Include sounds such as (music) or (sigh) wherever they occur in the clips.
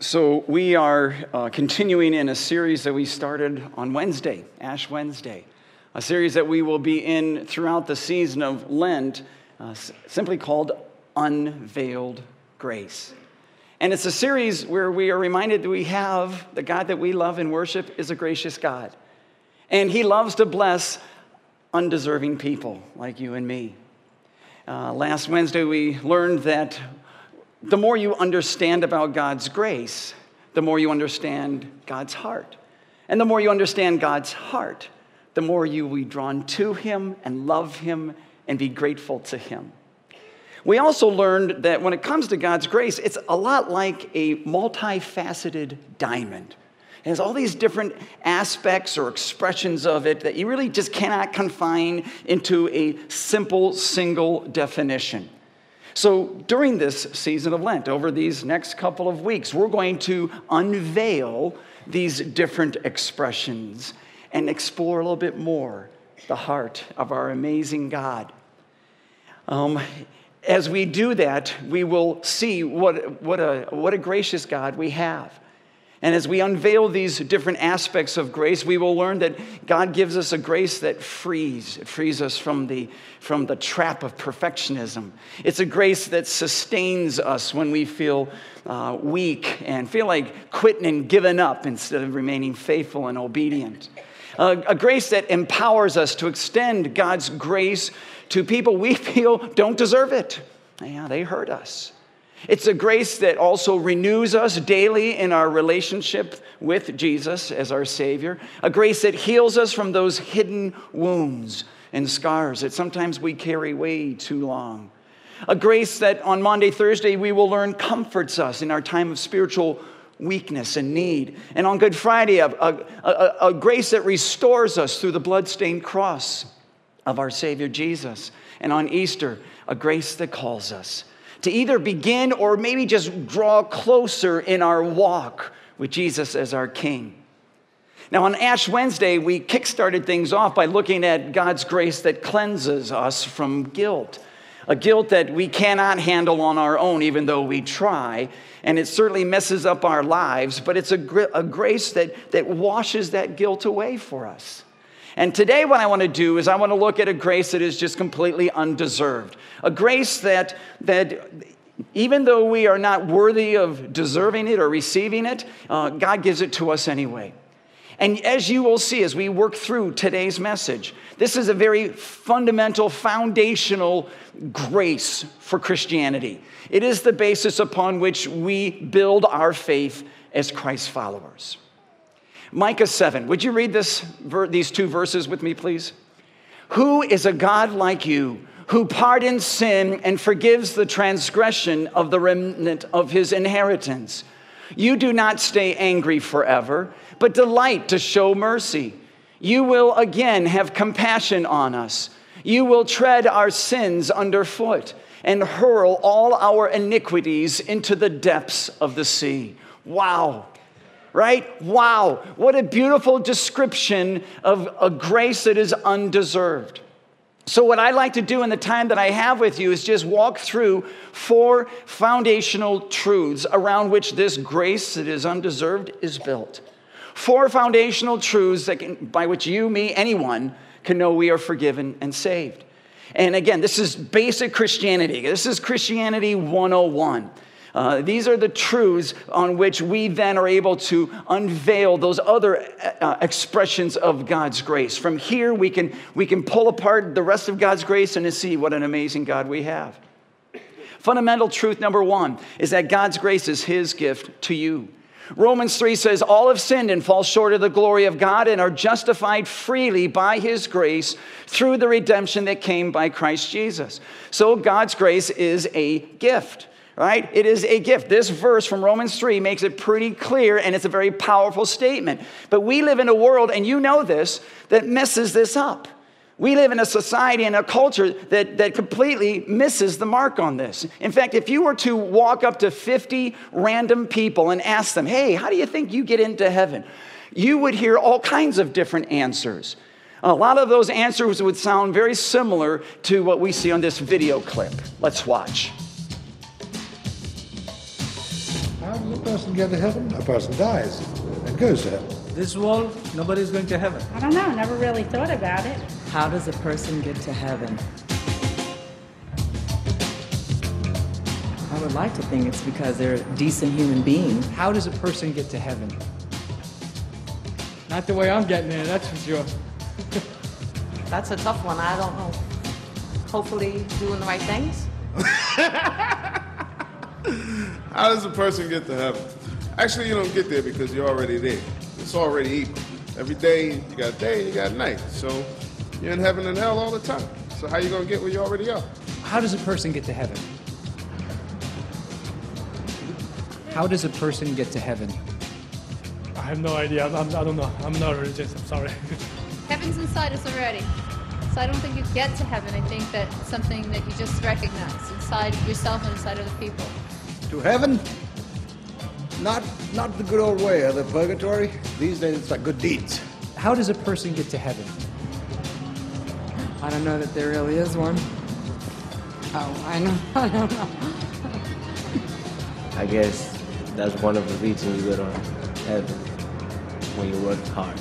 So, we are uh, continuing in a series that we started on Wednesday, Ash Wednesday, a series that we will be in throughout the season of Lent, uh, simply called Unveiled Grace. And it's a series where we are reminded that we have the God that we love and worship is a gracious God. And He loves to bless undeserving people like you and me. Uh, last Wednesday, we learned that the more you understand about God's grace, the more you understand God's heart. And the more you understand God's heart, the more you will be drawn to Him and love Him and be grateful to Him. We also learned that when it comes to God's grace, it's a lot like a multifaceted diamond. It has all these different aspects or expressions of it that you really just cannot confine into a simple single definition. So, during this season of Lent, over these next couple of weeks, we're going to unveil these different expressions and explore a little bit more the heart of our amazing God. Um, as we do that, we will see what, what, a, what a gracious God we have. And as we unveil these different aspects of grace, we will learn that God gives us a grace that frees. It frees us from the, from the trap of perfectionism. It's a grace that sustains us when we feel uh, weak and feel like quitting and giving up instead of remaining faithful and obedient. A grace that empowers us to extend God's grace to people we (laughs) feel don't deserve it. Yeah, they hurt us. It's a grace that also renews us daily in our relationship with Jesus as our Savior, a grace that heals us from those hidden wounds and scars that sometimes we carry way too long. A grace that on Maundy, Thursday, we will learn comforts us in our time of spiritual weakness and need. And on Good Friday, a, a, a, a grace that restores us through the bloodstained cross of our Savior Jesus. And on Easter, a grace that calls us to either begin or maybe just draw closer in our walk with Jesus as our King. Now, on Ash Wednesday, we kickstarted things off by looking at God's grace that cleanses us from guilt. A guilt that we cannot handle on our own, even though we try. And it certainly messes up our lives, but it's a, a grace that, that washes that guilt away for us. And today, what I want to do is I want to look at a grace that is just completely undeserved. A grace that, that even though we are not worthy of deserving it or receiving it, uh, God gives it to us anyway. And as you will see as we work through today's message, this is a very fundamental, foundational grace for Christianity. It is the basis upon which we build our faith as Christ followers. Micah 7. Would you read this, these two verses with me, please? Who is a God like you who pardons sin and forgives the transgression of the remnant of his inheritance? You do not stay angry forever, but delight to show mercy. You will again have compassion on us. You will tread our sins underfoot and hurl all our iniquities into the depths of the sea. Wow right? Wow, what a beautiful description of a grace that is undeserved. So, what I'd like to do in the time that I have with you is just walk through four foundational truths around which this grace that is undeserved is built. Four foundational truths that can, by which you, me, anyone can know we are forgiven and saved. And again, this is basic Christianity. This is Christianity 101. Uh, these are the truths on which we then are able to unveil those other uh, expressions of God's grace. From here, we can, we can pull apart the rest of God's grace and see what an amazing God we have. Fundamental truth number one is that God's grace is His gift to you. Romans 3 says, All have sinned and fall short of the glory of God and are justified freely by His grace through the redemption that came by Christ Jesus. So God's grace is a gift right? It is a gift. This verse from Romans 3 makes it pretty clear and it's a very powerful statement. But we live in a world, and you know this, that messes this up. We live in a society and a culture that, that completely misses the mark on this. In fact, if you were to walk up to 50 random people and ask them, hey, how do you think you get into heaven? You would hear all kinds of different answers. A lot of those answers would sound very similar to what we see on this video clip. Let's watch. How does a person get to heaven? A person dies and goes to heaven. This world, nobody's going to heaven. I don't know, never really thought about it. How does a person get to heaven? I would like to think it's because they're a decent human being. How does a person get to heaven? Not the way I'm getting there, that's for sure. (laughs) That's a tough one. I don't know. Hopefully, doing the right things. (laughs) How does a person get to heaven? Actually, you don't get there because you're already there. It's already equal. Every day, you got day and you got night. So you're in heaven and hell all the time. So how you going to get where you already are? How does a person get to heaven? How does a person get to heaven? I have no idea. I'm, I'm, I don't know. I'm not religious. I'm sorry. (laughs) Heaven's inside us already. So I don't think you get to heaven. I think that something that you just recognize inside yourself and inside other people. To heaven? Not, not the good old way of the purgatory. These days it's like good deeds. How does a person get to heaven? I don't know that there really is one. Oh, I know. (laughs) I don't know. I guess that's one of the reasons you go to heaven when you work hard.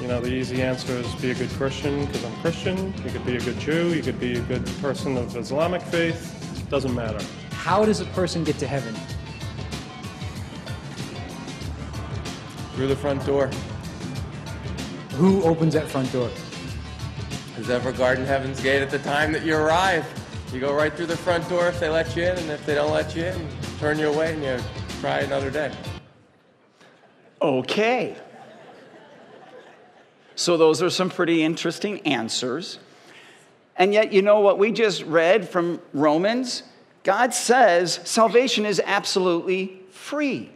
You know, the easy answer is be a good Christian because I'm Christian. You could be a good Jew. You could be a good person of Islamic faith. Doesn't matter. How does a person get to heaven? Through the front door. Who opens that front door? Is ever guarding heaven's gate at the time that you arrive? You go right through the front door if they let you in, and if they don't let you in, turn you away and you try another day. Okay. So, those are some pretty interesting answers. And yet, you know what we just read from Romans? God says salvation is absolutely free.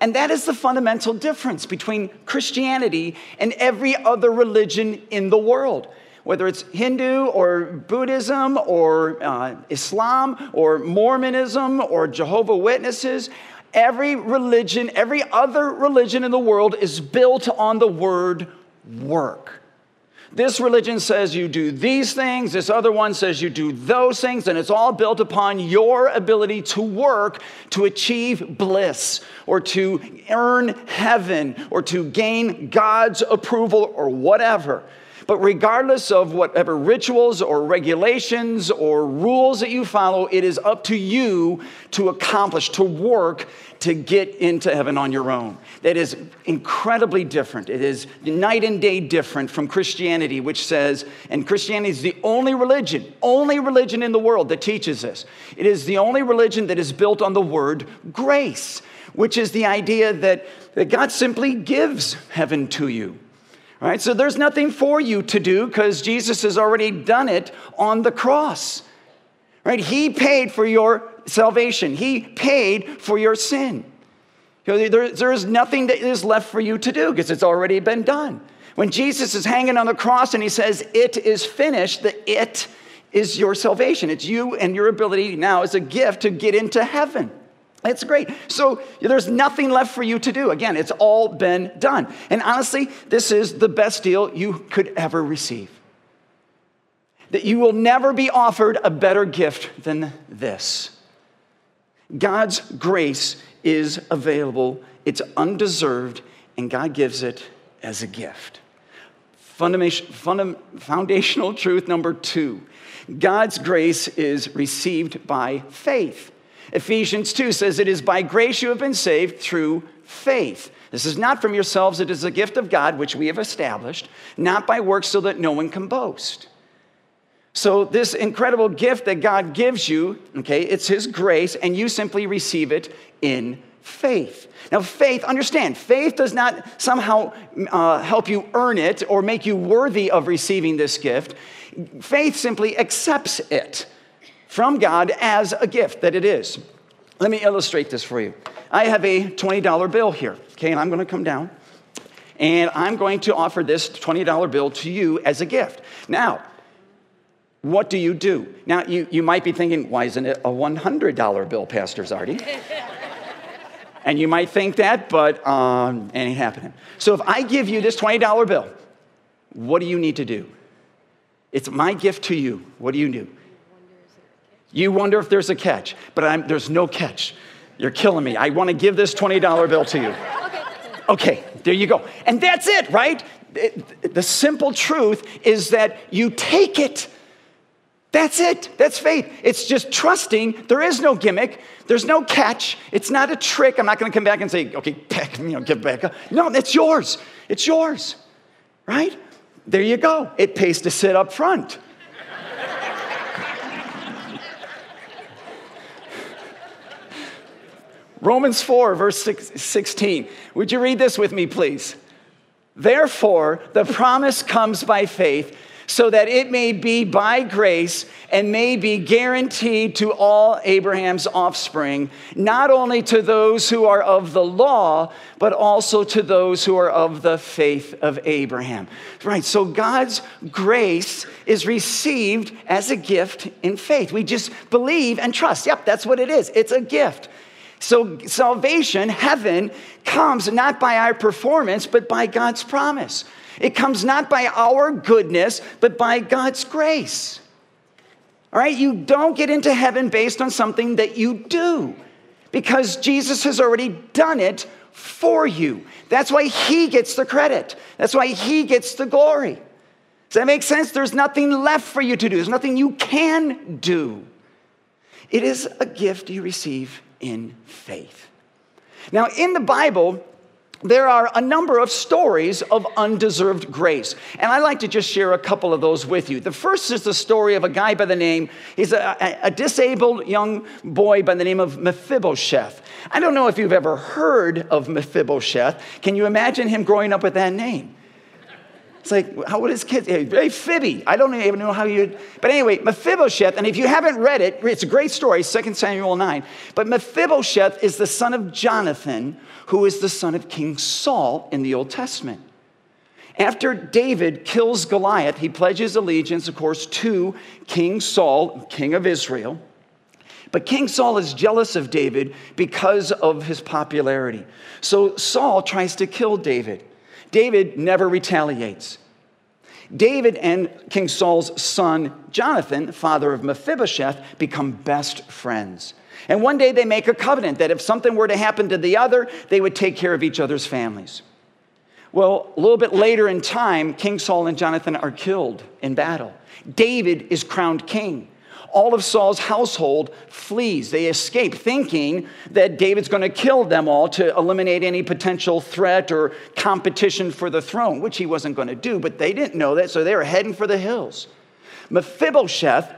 And that is the fundamental difference between Christianity and every other religion in the world. Whether it's Hindu or Buddhism or uh, Islam or Mormonism or Jehovah Witnesses, every religion, every other religion in the world is built on the word work. This religion says you do these things, this other one says you do those things, and it's all built upon your ability to work to achieve bliss or to earn heaven or to gain God's approval or whatever. But regardless of whatever rituals or regulations or rules that you follow, it is up to you to accomplish, to work to get into heaven on your own. That is incredibly different. It is night and day different from Christianity, which says, and Christianity is the only religion, only religion in the world that teaches this. It is the only religion that is built on the word grace, which is the idea that, that God simply gives heaven to you. All right, so there's nothing for you to do because Jesus has already done it on the cross. Right? He paid for your salvation. He paid for your sin. You know, there, there is nothing that is left for you to do because it's already been done. When Jesus is hanging on the cross and he says, It is finished, the it is your salvation. It's you and your ability now as a gift to get into heaven. It's great. So there's nothing left for you to do. Again, it's all been done. And honestly, this is the best deal you could ever receive. That you will never be offered a better gift than this. God's grace is available, it's undeserved, and God gives it as a gift. Foundational truth number two God's grace is received by faith. Ephesians 2 says, It is by grace you have been saved through faith. This is not from yourselves, it is a gift of God, which we have established, not by works so that no one can boast. So, this incredible gift that God gives you, okay, it's His grace, and you simply receive it in faith. Now, faith, understand, faith does not somehow uh, help you earn it or make you worthy of receiving this gift. Faith simply accepts it from God as a gift that it is. Let me illustrate this for you. I have a $20 bill here, okay, and I'm to come down and I'm going to offer this $20 bill to you as a gift. Now, what do you do? Now, you, you might be thinking, why isn't it a $100 bill, Pastor Zardi? (laughs) and you might think that, but um, it ain't happening. So if I give you this $20 bill, what do you need to do? It's my gift to you. What do you do? You wonder if there's a catch, but I'm, there's no catch. You're killing me. I want to give this $20 bill to you. Okay, there you go. And that's it, right? The simple truth is that you take it. That's it. That's faith. It's just trusting. There is no gimmick. There's no catch. It's not a trick. I'm not going to come back and say, okay, (laughs) back, you know, give back. No, it's yours. It's yours. Right? There you go. It pays to sit up front. (laughs) Romans 4, verse 16. Would you read this with me, please? Therefore, the promise comes by faith, so that it may be by grace and may be guaranteed to all Abraham's offspring, not only to those who are of the law, but also to those who are of the faith of Abraham. Right, so God's grace is received as a gift in faith. We just believe and trust. Yep, that's what it is. It's a gift. So, salvation, heaven, comes not by our performance, but by God's promise. It comes not by our goodness, but by God's grace. All right? You don't get into heaven based on something that you do, because Jesus has already done it for you. That's why he gets the credit, that's why he gets the glory. Does that make sense? There's nothing left for you to do, there's nothing you can do. It is a gift you receive in faith. Now, in the Bible, there are a number of stories of undeserved grace. And I'd like to just share a couple of those with you. The first is the story of a guy by the name, he's a, a disabled young boy by the name of Mephibosheth. I don't know if you've ever heard of Mephibosheth. Can you imagine him growing up with that name? It's like, how would his kids? Hey, Phoebe. I don't even know how you. But anyway, Mephibosheth, and if you haven't read it, it's a great story, 2 Samuel 9. But Mephibosheth is the son of Jonathan, who is the son of King Saul in the Old Testament. After David kills Goliath, he pledges allegiance, of course, to King Saul, king of Israel. But King Saul is jealous of David because of his popularity. So Saul tries to kill David. David never retaliates. David and King Saul's son, Jonathan, father of Mephibosheth, become best friends. And one day they make a covenant that if something were to happen to the other, they would take care of each other's families. Well, a little bit later in time, King Saul and Jonathan are killed in battle. David is crowned king. All of Saul's household flees. They escape, thinking that David's going to kill them all to eliminate any potential threat or competition for the throne, which he wasn't going to do, but they didn't know that, so they were heading for the hills. Mephibosheth,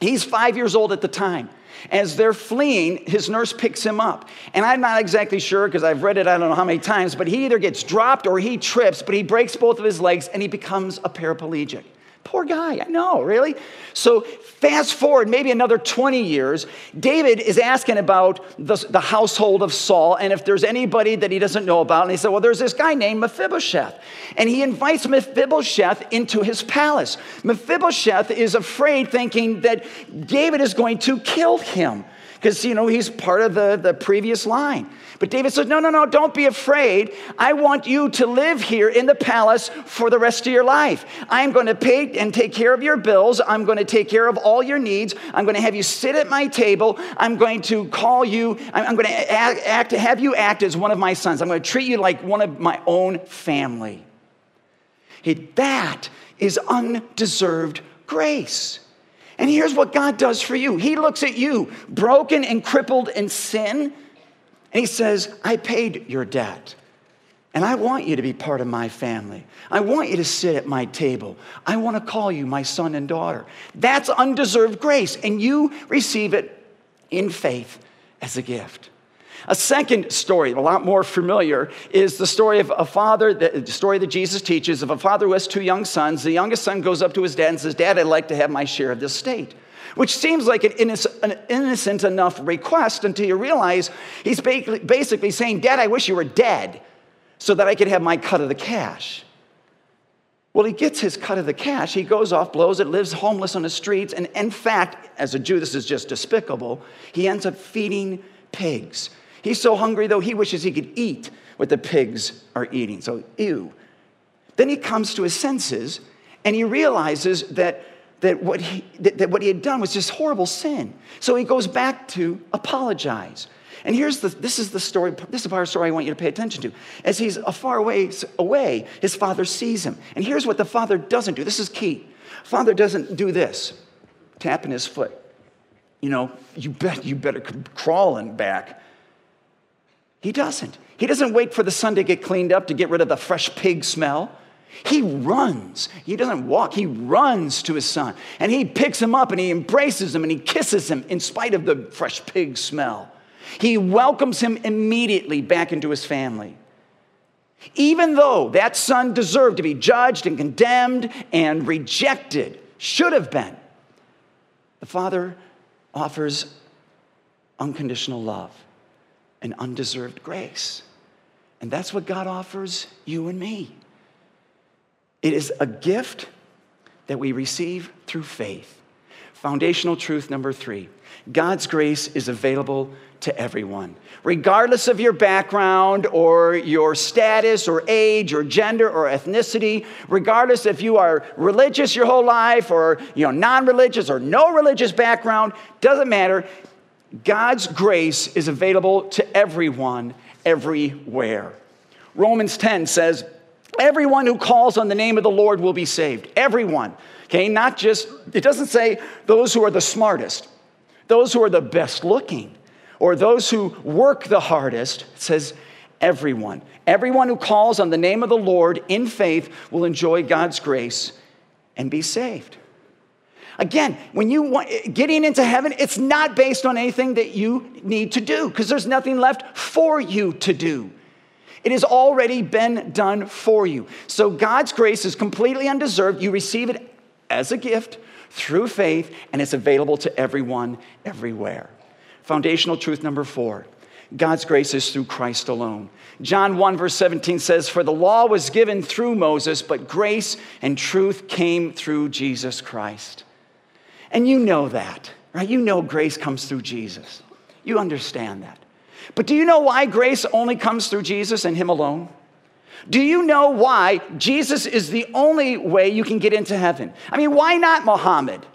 he's five years old at the time. As they're fleeing, his nurse picks him up. And I'm not exactly sure because I've read it I don't know how many times, but he either gets dropped or he trips, but he breaks both of his legs and he becomes a paraplegic. Poor guy, I know, really? So, fast forward maybe another 20 years, David is asking about the, the, household of Saul and if there's anybody that he doesn't know about. And he said, Well, there's this guy named Mephibosheth. And he invites Mephibosheth into his palace. Mephibosheth is afraid, thinking that David is going to kill him because, you know, he's part of the, the previous line. But David says, No, no, no, don't be afraid. I want you to live here in the palace for the rest of your life. I'm going to pay and take care of your bills. I'm going to take care of all your needs. I'm going to have you sit at my table. I'm going to call you, I'm going to act, act have you act as one of my sons. I'm going to treat you like one of my own family. Hey, that is undeserved grace. And here's what God does for you He looks at you, broken and crippled in sin, and He says, I paid your debt. And I want you to be part of my family. I want you to sit at my table. I want to call you my son and daughter. That's undeserved grace, and you receive it in faith as a gift. A second story, a lot more familiar, is the story of a father, the story that Jesus teaches of a father who has two young sons. The youngest son goes up to his dad and says, Dad, I'd like to have my share of this estate. Which seems like an innocent enough request until you realize he's basically saying, Dad, I wish you were dead so that I could have my cut of the cash. Well, he gets his cut of the cash. He goes off, blows it, lives homeless on the streets. And in fact, as a Jew, this is just despicable. He ends up feeding pigs. He's so hungry, though, he wishes he could eat what the pigs are eating. So, ew. Then he comes to his senses and he realizes that, that, what, he, that, that what he had done was just horrible sin. So he goes back to apologize. And here's the, this is the story, this is the part of the story I want you to pay attention to. As he's a far away, away, his father sees him. And here's what the father doesn't do. This is key. Father doesn't do this, tapping his foot. You know, you bet you better crawling back. He doesn't. He doesn't wait for the son to get cleaned up to get rid of the fresh pig smell. He runs. He doesn't walk. He runs to his son and he picks him up and he embraces him and he kisses him in spite of the fresh pig smell. He welcomes him immediately back into his family. Even though that son deserved to be judged and condemned and rejected, should have been, the father offers unconditional love and undeserved grace. And that's what God offers you and me. It is a gift that we receive through faith. Foundational truth number three God's grace is available to everyone, regardless of your background or your status or age or gender or ethnicity, regardless if you are religious your whole life or you know non-religious or no religious background, doesn't matter. God's grace is available to everyone everywhere. Romans 10 says, Everyone who calls on the name of the Lord will be saved. Everyone. Okay, not just, it doesn't say those who are the smartest, those who are the best looking, or those who work the hardest. It says everyone. Everyone who calls on the name of the Lord in faith will enjoy God's grace and be saved. Again, when you want getting into heaven, it's not based on anything that you need to do because there's nothing left for you to do. It has already been done for you. So God's grace is completely undeserved. You receive it as a gift through faith, and it's available to everyone, everywhere. Foundational truth number four God's grace is through Christ alone. John 1, verse 17 says, For the law was given through Moses, but grace and truth came through Jesus Christ. And you know that, right? You know grace comes through Jesus. You understand that. But do you know why grace only comes through Jesus and Him alone? Do you know why Jesus is the only way you can get into heaven? I mean, why not Muhammad?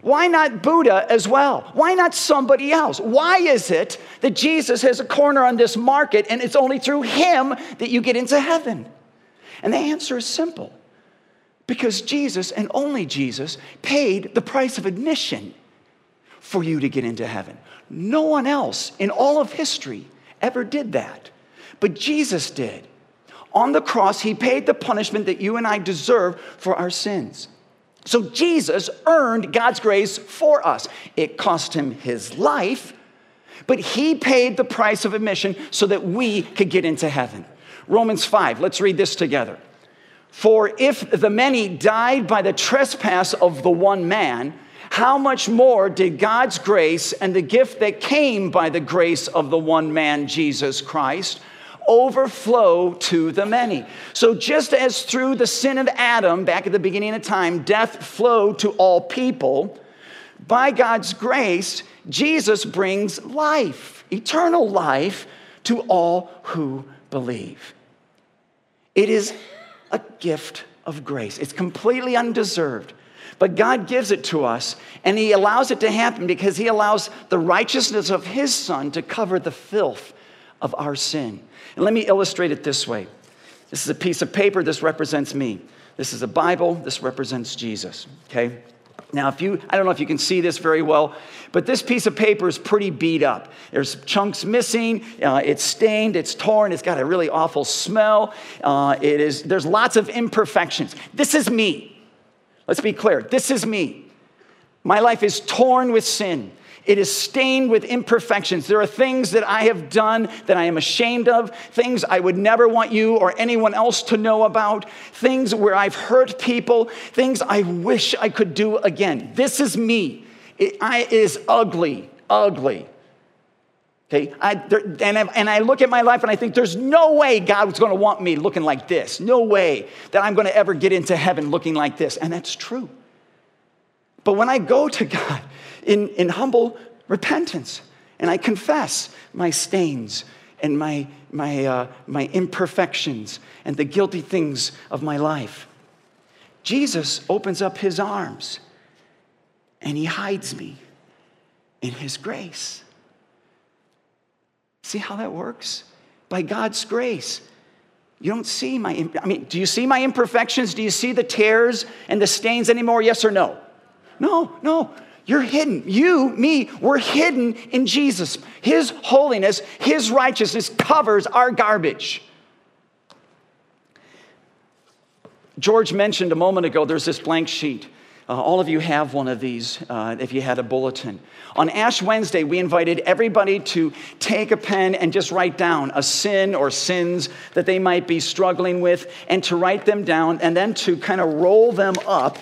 Why not Buddha as well? Why not somebody else? Why is it that Jesus has a corner on this market and it's only through him that you get into heaven? And the answer is simple because Jesus and only Jesus paid the price of admission for you to get into heaven. No one else in all of history ever did that. But Jesus did. On the cross, he paid the punishment that you and I deserve for our sins. So Jesus earned God's grace for us. It cost him his life, but he paid the price of admission so that we could get into heaven. Romans 5, let's read this together. For if the many died by the trespass of the one man, how much more did God's grace and the gift that came by the grace of the one man, Jesus Christ, overflow to the many? So, just as through the sin of Adam, back at the beginning of time, death flowed to all people, by God's grace, Jesus brings life, eternal life, to all who believe. It is a gift of grace, it's completely undeserved. But God gives it to us, and He allows it to happen because He allows the righteousness of His Son to cover the filth of our sin. And let me illustrate it this way this is a piece of paper, this represents me. This is a Bible, this represents Jesus, okay? Now, if you, I don't know if you can see this very well, but this piece of paper is pretty beat up. There's chunks missing, uh, it's stained, it's torn, it's got a really awful smell. Uh, it is, there's lots of imperfections. This is me. Let's be clear this is me. My life is torn with sin. It is stained with imperfections. There are things that I have done that I am ashamed of, things I would never want you or anyone else to know about, things where I've hurt people, things I wish I could do again. This is me. It, I, it is ugly, ugly. Okay, I, there, and, I, and I look at my life and I think there's no way God was going to want me looking like this. No way that I'm to ever get into heaven looking like this. And that's true. But when I go to God in, in humble repentance and I confess my stains and my, my, uh, my imperfections and the guilty things of my life, Jesus opens up his arms and he hides me in his grace. See how that works? By God's grace. You don't see my, I mean, do you see my imperfections? Do you see the tears and the stains anymore? Yes or no? No, no. You're hidden. You, me, we're hidden in Jesus. His holiness, His righteousness covers our garbage. George mentioned a moment ago there's this blank sheet. Uh, all of you have one of these uh, if you had a bulletin. On Ash Wednesday, we invited everybody to take a pen and just write down a sin or sins that they might be struggling with and to write them down and then to kind of roll them up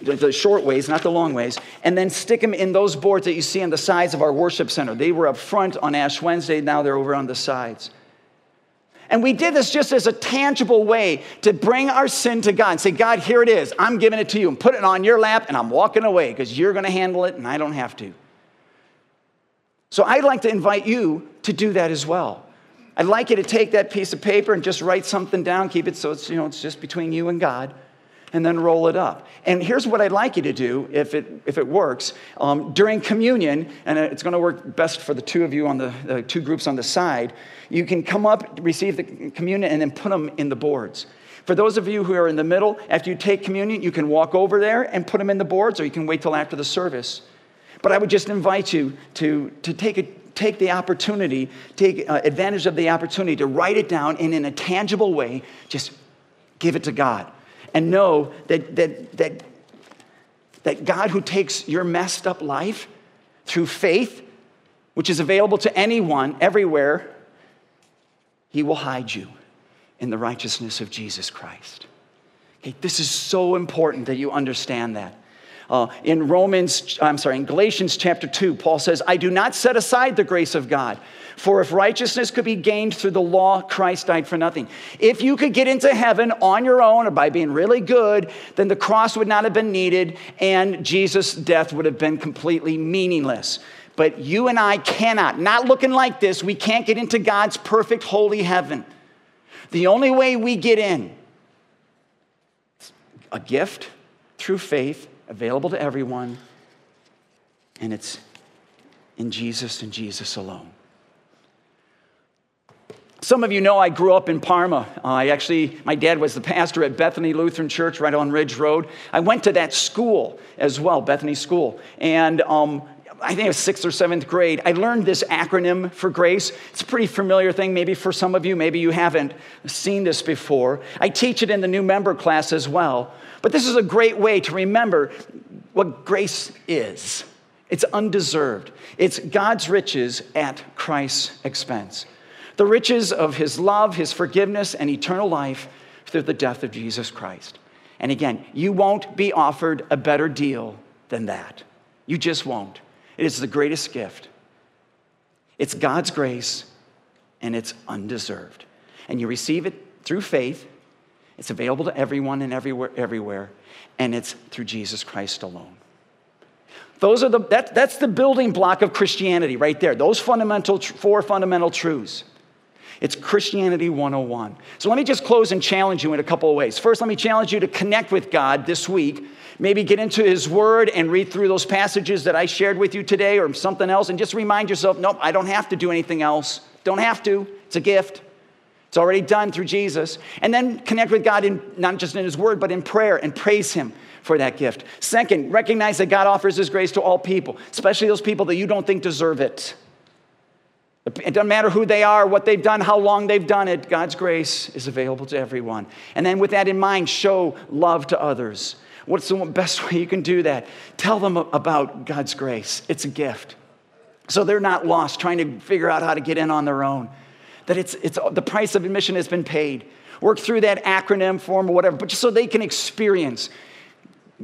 the short ways, not the long ways, and then stick them in those boards that you see on the sides of our worship center. They were up front on Ash Wednesday, now they're over on the sides. And we did this just as a tangible way to bring our sin to God and say, God, here it is. I'm giving it to you and put it on your lap and I'm walking away because you're going to handle it and I don't have to. So I'd like to invite you to do that as well. I'd like you to take that piece of paper and just write something down, keep it so it's, you know, it's just between you and God and then roll it up. And here's what I'd like you to do if it, if it works. Um, during communion, and it's going to work best for the two of you on the, the two groups on the side, you can come up, receive the communion, and then put them in the boards. For those of you who are in the middle, after you take communion, you can walk over there and put them in the boards, or you can wait till after the service. But I would just invite you to, to take, a, take the opportunity, take uh, advantage of the opportunity to write it down and in a tangible way, just give it to God and know that, that, that, that God, who takes your messed up life through faith, which is available to anyone, everywhere, he will hide you in the righteousness of Jesus Christ. Okay, this is so important that you understand that. Uh, in Romans, I'm sorry, in Galatians chapter 2, Paul says, I do not set aside the grace of God. For if righteousness could be gained through the law, Christ died for nothing. If you could get into heaven on your own or by being really good, then the cross would not have been needed and Jesus' death would have been completely meaningless. But you and I cannot, not looking like this, we can't get into God's perfect, holy heaven. The only way we get in, a gift through faith available to everyone, and it's in Jesus and Jesus alone. Some of you know I grew up in Parma. I actually, my dad was the pastor at Bethany Lutheran Church right on Ridge Road. I went to that school as well, Bethany School. And um, I think it was sixth or seventh grade. I learned this acronym for grace. It's a pretty familiar thing, maybe for some of you. Maybe you haven't seen this before. I teach it in the new member class as well. But this is a great way to remember what grace is it's undeserved, it's God's riches at Christ's expense. The riches of his love, his forgiveness, and eternal life through the death of Jesus Christ. And again, you won't be offered a better deal than that. You just won't. It is the greatest gift. It's God's grace, and it's undeserved. And you receive it through faith it's available to everyone and everywhere, everywhere, and it's through Jesus Christ alone. Those are the, that, that's the building block of Christianity right there. Those fundamental, four fundamental truths. It's Christianity 101. So let me just close and challenge you in a couple of ways. First, let me challenge you to connect with God this week. Maybe get into His Word and read through those passages that I shared with you today or something else and just remind yourself nope, I don't have to do anything else. Don't have to. It's a gift. It's already done through Jesus. And then connect with God in not just in His Word, but in prayer and praise Him for that gift. Second, recognize that God offers His grace to all people, especially those people that you don't think deserve it. It doesn't matter who they are, what they've done, how long they've done it, God's grace is available to everyone. And then, with that in mind, show love to others. What's the best way you can do that? Tell them about God's grace. It's a gift. So they're not lost trying to figure out how to get in on their own that it's, it's the price of admission has been paid. Work through that acronym form or whatever, but just so they can experience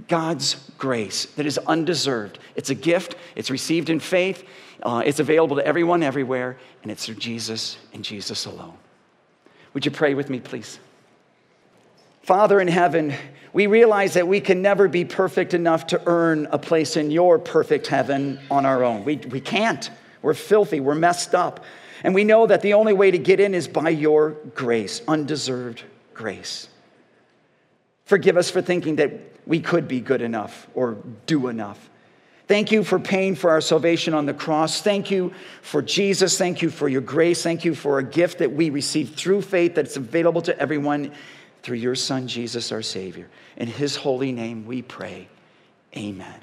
God's grace that is undeserved. It's a gift, it's received in faith, uh, it's available to everyone everywhere, and it's through Jesus and Jesus alone. Would you pray with me, please? Father in heaven, we realize that we can never be perfect enough to earn a place in your perfect heaven on our own. We, we can't. We're filthy, we're messed up. And we know that the only way to get in is by your grace, undeserved grace. Forgive us for thinking that we could be good enough or do enough. Thank you for paying for our salvation on the cross. Thank you for Jesus. Thank you for your grace. Thank you for a gift that we receive through faith that's available to everyone through your Son, Jesus, our Savior. In his holy name we pray. Amen.